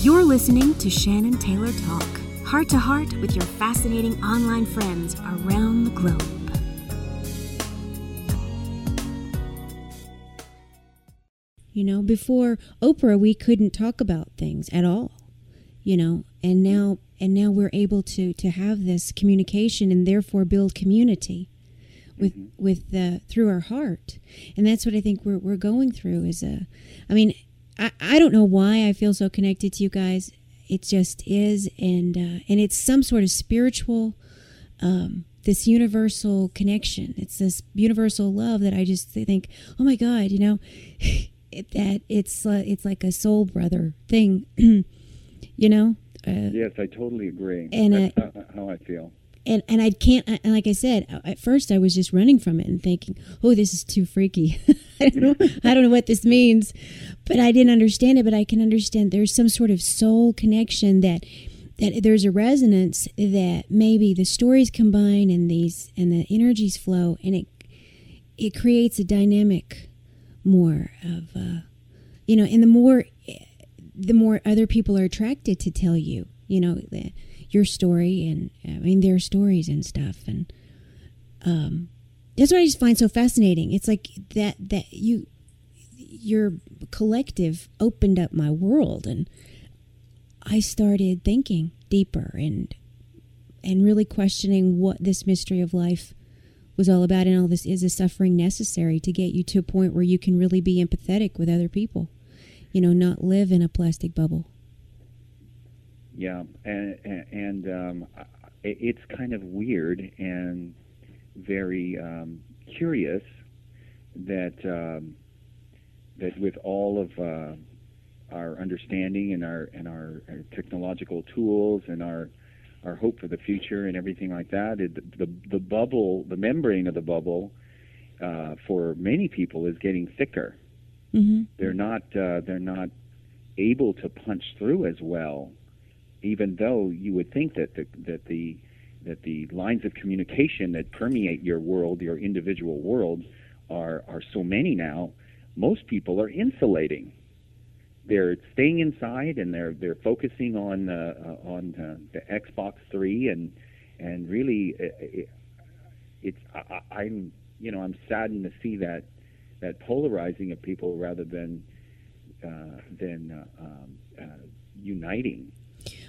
You're listening to Shannan Taylor Talk, heart to heart with your fascinating online friends around the globe. You know, before Oprah, we couldn't talk about things at all. You know, and now and now we're able to to have this communication and therefore build community with Mm-hmm. with the through our heart, and that's what I think we're we're going through. Is a, I mean, I I don't know why I feel so connected to you guys. It just is, and uh, and it's some sort of spiritual. Um, this universal connection. It's this universal love that I just think, oh my God, you know, it, that it's uh, it's like a soul brother thing, you know. Uh, Yes, I totally agree. And, That's how, how I feel. And and I can't. Like I said, at first I was just running from it and thinking, oh, this is too freaky. I don't know. I don't know what this means, but I didn't understand it. But I can understand. There's some sort of soul connection that that there's a resonance that maybe the stories combine and these and the energies flow and it it creates a dynamic more of uh, you know and the more the more other people are attracted to tell you you know the, your story and i mean their stories and stuff and um that's what i just find so fascinating it's like that that you your collective opened up my world and I started thinking deeper and and really questioning what this mystery of life was all about and all this is a suffering necessary to get you to a point where you can really be empathetic with other people. You know, not live in a plastic bubble. Yeah, and and um, it's kind of weird and very um, curious that um, that with all of uh, our understanding and our and our, our technological tools and our our hope for the future and everything like that, it, the the bubble, the membrane of the bubble, uh, for many people is getting thicker. Mm-hmm. They're not uh, they're not able to punch through as well, even though you would think that the that the that the lines of communication that permeate your world, your individual world, are are so many now. Most people are insulating. They're staying inside and they're they're focusing on uh, uh, on uh, the Xbox Three and and really uh, it, it's I, I'm you know I'm saddened to see that that polarizing of people rather than uh, than uh, um, uh, uniting.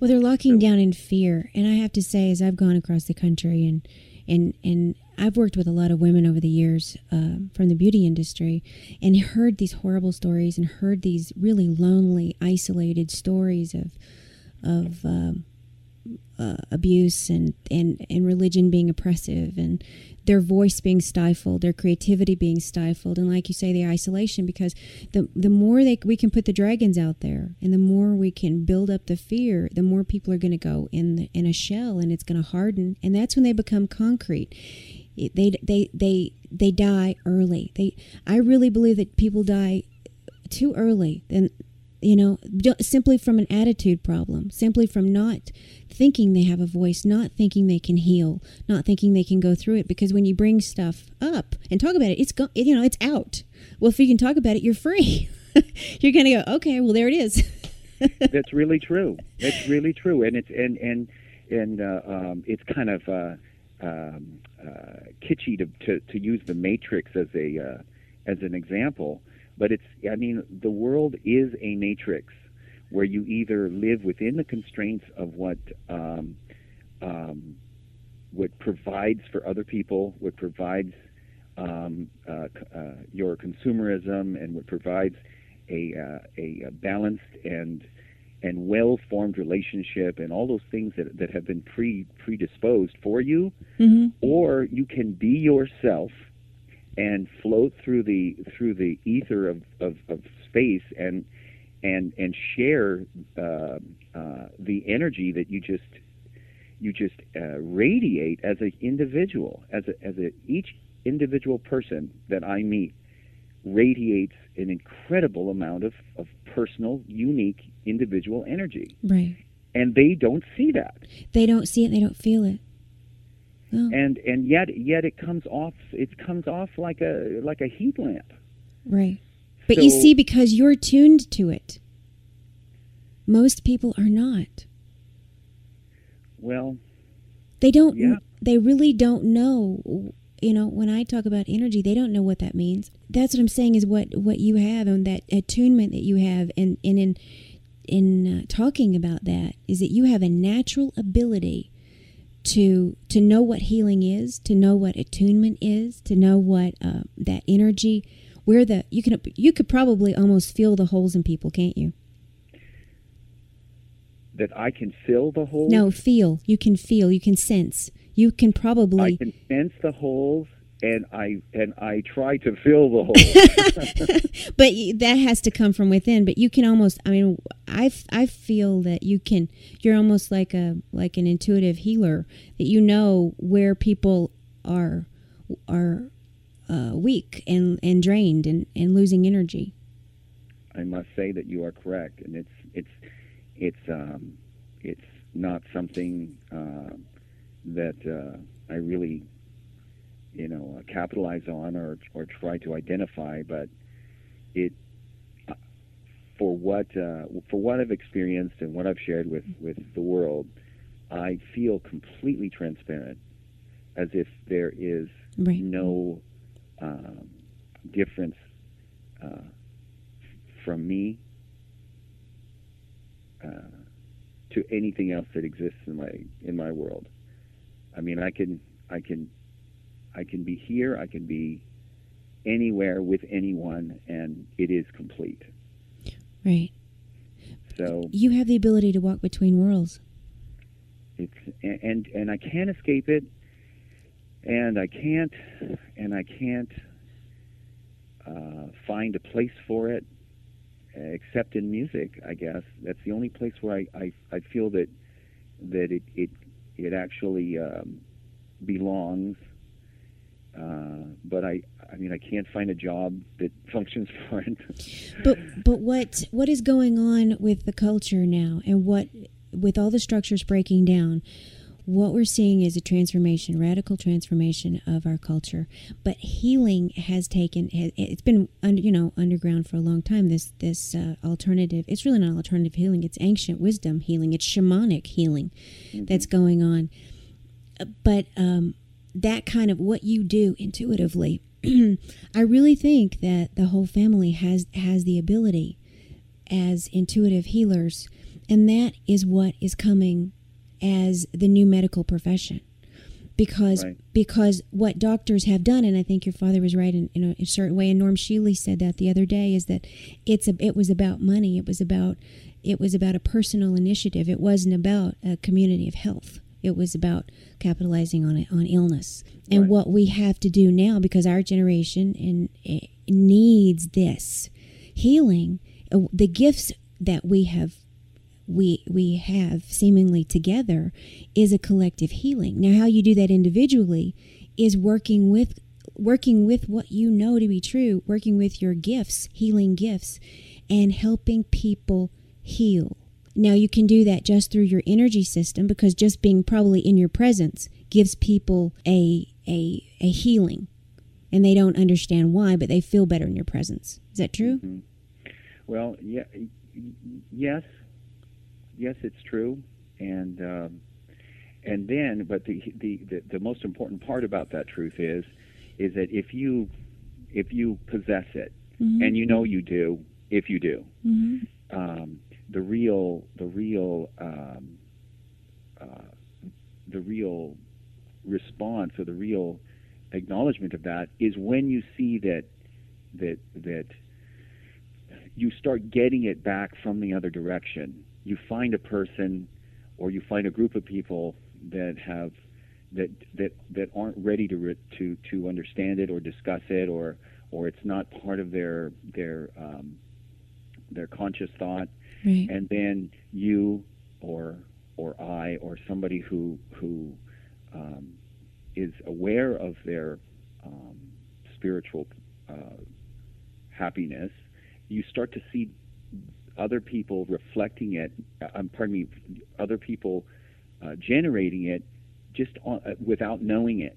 Well, they're locking down in fear, and I have to say, as I've gone across the country and and and I've worked with a lot of women over the years uh, from the beauty industry, and heard these horrible stories and heard these really lonely, isolated stories of of um, uh, abuse and, and and religion being oppressive and their voice being stifled, their creativity being stifled, and like you say, the isolation. Because the the more they we can put the dragons out there, and the more we can build up the fear, the more people are going to go in the, in a shell, and it's going to harden, and that's when they become concrete. It, they they they they die early. They I really believe that people die too early. You know, simply from an attitude problem, simply from not thinking they have a voice, not thinking they can heal, not thinking they can go through it. Because when you bring stuff up and talk about it, it's go, you know, it's out. Well, if you can talk about it, you're free. you're gonna go, okay, well, there it is. That's really true. That's really true, and it's and and and uh, um, it's kind of uh, um, uh, kitschy to, to to use the Matrix as a uh, as an example, but it's I mean the world is a matrix where you either live within the constraints of what um, um, what provides for other people, what provides um, uh, uh, your consumerism, and what provides a, uh, a balanced and and well-formed relationship, and all those things that that have been pre predisposed for you, hmm or you can be yourself and float through the through the ether of, of, of space and and and share uh, uh, the energy that you just you just uh, radiate as an individual as a, as a each individual person that I meet radiates an incredible amount of, of personal unique individual energy Right. and they don't see that They don't see it. They don't feel it. Oh, and and yet yet it comes off it comes off like a like a heat lamp right. But you see, because you're tuned to it Most people are not. Well, They don't. Yeah. They really don't know. You know, when I talk about energy, they don't know what that means. That's what I'm saying is what what you have and that attunement that you have, and and in in uh, talking about that is that you have a natural ability to to know what healing is, to know what attunement is, to know what uh, that energy, where the you can you could probably almost feel the holes in people, can't you? that I can fill the holes. No, feel. You can feel. You can sense. You can probably. I can sense the holes, and I and I try to fill the hole. but that has to come from within but you can almost i mean i I feel that you can you're almost like a like an intuitive healer that you know where people are are uh, weak and and drained and and losing energy I must say that you are correct, and it's it's it's um, it's not something uh, that uh, I really you know uh, capitalize on or or try to identify, but it uh, for what uh, for what I've experienced and what I've shared with with the world, I feel completely transparent, as if there is right no um, difference uh, from me uh, to anything else that exists in my in my world. I mean, I can I can I can be here. I can be anywhere with anyone, and it is complete. right So you have the ability to walk between worlds it's and and I can't escape it, and I can't and I can't uh, find a place for it except in music. I guess that's the only place where I I, I feel that that it it it actually um, belongs. Uh, but I I mean I can't find a job that functions for it. but but what what is going on with the culture now and what with all the structures breaking down what we're seeing is a transformation radical transformation of our culture. But healing has taken it's been you know underground for a long time. This this uh, alternative it's really not alternative healing. It's ancient wisdom healing. It's shamanic healing that's going on. Uh, but um that kind of what you do intuitively I really think that the whole family has has the ability as intuitive healers, and that is what is coming as the new medical profession. Because Right. because what doctors have done, and I think your father was right in, in a, a certain way, and Norm Shealy said that the other day, is that it's a, it was about money. It was about it was about a personal initiative. It wasn't about a community of health. It was about capitalizing on it on illness. And Right. what we have to do now, because our generation and eh, needs this healing, uh, the gifts that we have we we have seemingly together is a collective healing. Now how you do that individually is working with working with what you know to be true, working with your gifts, healing gifts and helping people heal. Now you can do that just through your energy system because just being probably in your presence gives people a a a healing. And they don't understand why, but they feel better in your presence. Is that true? Mhm. Well, yeah, yes, yes, it's true, and um, and then, but the, the the the most important part about that truth is, is that if you if you possess it, Mhm. and you know you do, if you do, Mhm. um, the real the real um, uh, the real response or the real acknowledgement of that is when you see that that that you start getting it back from the other direction. You find a person or you find a group of people that have that that that aren't ready to to to understand it or discuss it or or it's not part of their their um, their conscious thought Right. and then you or or I or somebody who who um, is aware of their um, spiritual uh, happiness, you start to see other people reflecting it. Uh, um, pardon me, other people uh, generating it just on, uh, without knowing it.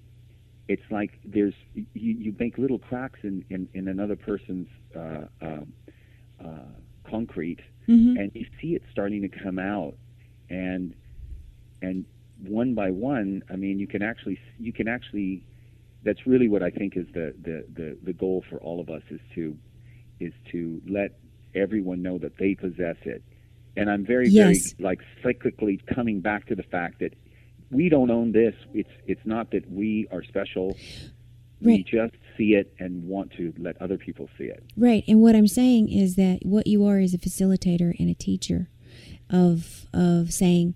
It's like there's you, you make little cracks in, in, in another person's uh, um uh, concrete, Mhm. and you see it starting to come out, and and one by one, I mean, you can actually you can actually. That's really what I think is the the the, the goal for all of us is to is to let everyone know that they possess it. And I'm very Yes. very like cyclically coming back to the fact that we don't own this. It's it's not that we are special. We just see it and want to let other people see it. Right. And what I'm saying is that what you are is a facilitator and a teacher of of saying,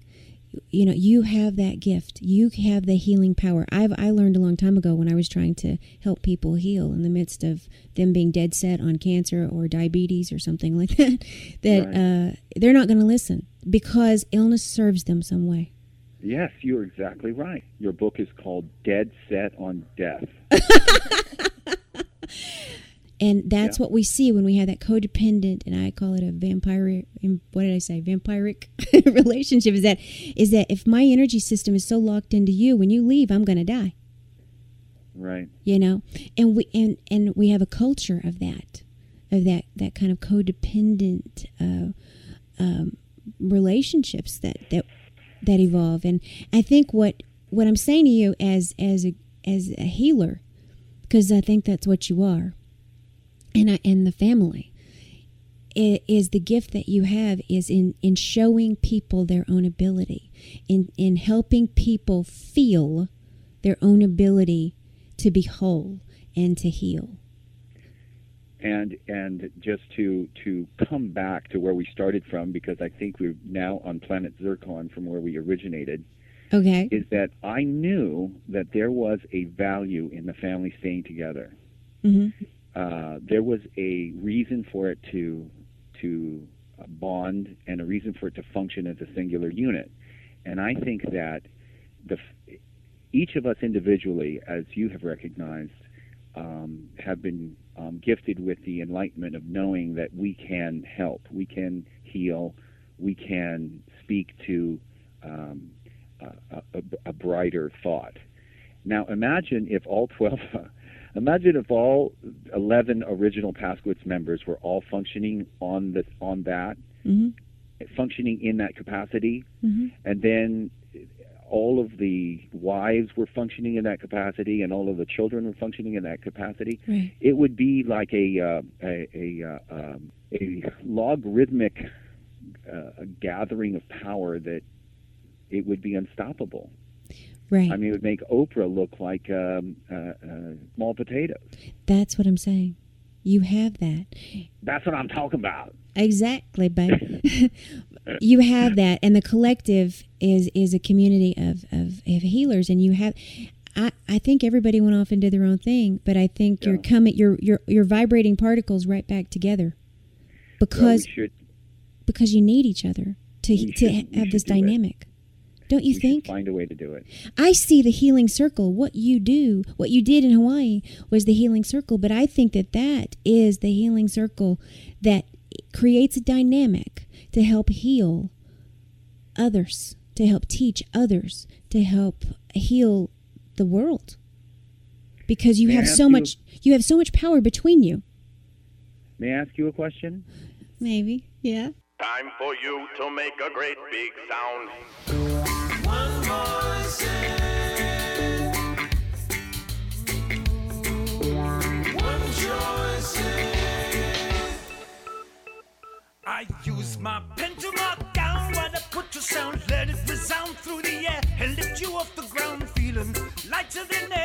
you know, you have that gift. You have the healing power. I've I learned a long time ago when I was trying to help people heal in the midst of them being dead set on cancer or diabetes or something like that, that Right. uh, they're not going to listen because illness serves them some way. Yes, you're exactly right. Your book is called Dead Set on Death. And that's Yeah. what we see when we have that codependent, and I call it a vampire. What did I say? Vampiric relationship is that is that if my energy system is so locked into you, when you leave, I'm going to die. Right. You know, and we and and we have a culture of that, of that that kind of codependent uh, um, relationships that that that evolve. And I think what what I'm saying to you as as a as a healer, because I think that's what you are, and I, and the family is the gift that you have is in in showing people their own ability, in in helping people feel their own ability to be whole and to heal. And and just to to come back to where we started from because I think we're now on planet Zircon from where we originated Okay. is that I knew that there was a value in the family staying together. hmm uh, there was a reason for it to to uh, bond and a reason for it to function as a singular unit. And I think that the each of us individually, as you have recognized, um, have been um, gifted with the enlightenment of knowing that we can help, we can heal, we can speak to um, a, a, a brighter thought. Now, imagine if all 12, imagine if all 11 original Paskowitz members were all functioning on the on that, hmm functioning in that capacity, hmm and then all of the wives were functioning in that capacity, and all of the children were functioning in that capacity. Right. It would be like a uh, a a, uh, um, a logarithmic uh, gathering of power that it would be unstoppable. Right. I mean, it would make Oprah look like um, uh, uh, small potatoes. That's what I'm saying. You have that. That's what I'm talking about. Exactly, babe. you have that, and the collective is is a community of, of, of healers, and you have. I, I think everybody went off and did their own thing, but I think you're coming, you're you're you're vibrating particles right back together, because Well, we because you need each other to We to should- have this do it. dynamic. Don't you we think? find a way to do it. I see the healing circle. What you do, what you did in Hawaii was the healing circle, but I think that that is the healing circle that creates a dynamic to help heal others, to help teach others, to help heal the world. Because you May have so you- much you have so much power between you. May I ask you a question? Maybe. Yeah. Time for you to make a great big sound. Use my pen to mark down what I put to sound. Let it resound through the air and lift you off the ground. Feeling lighter than air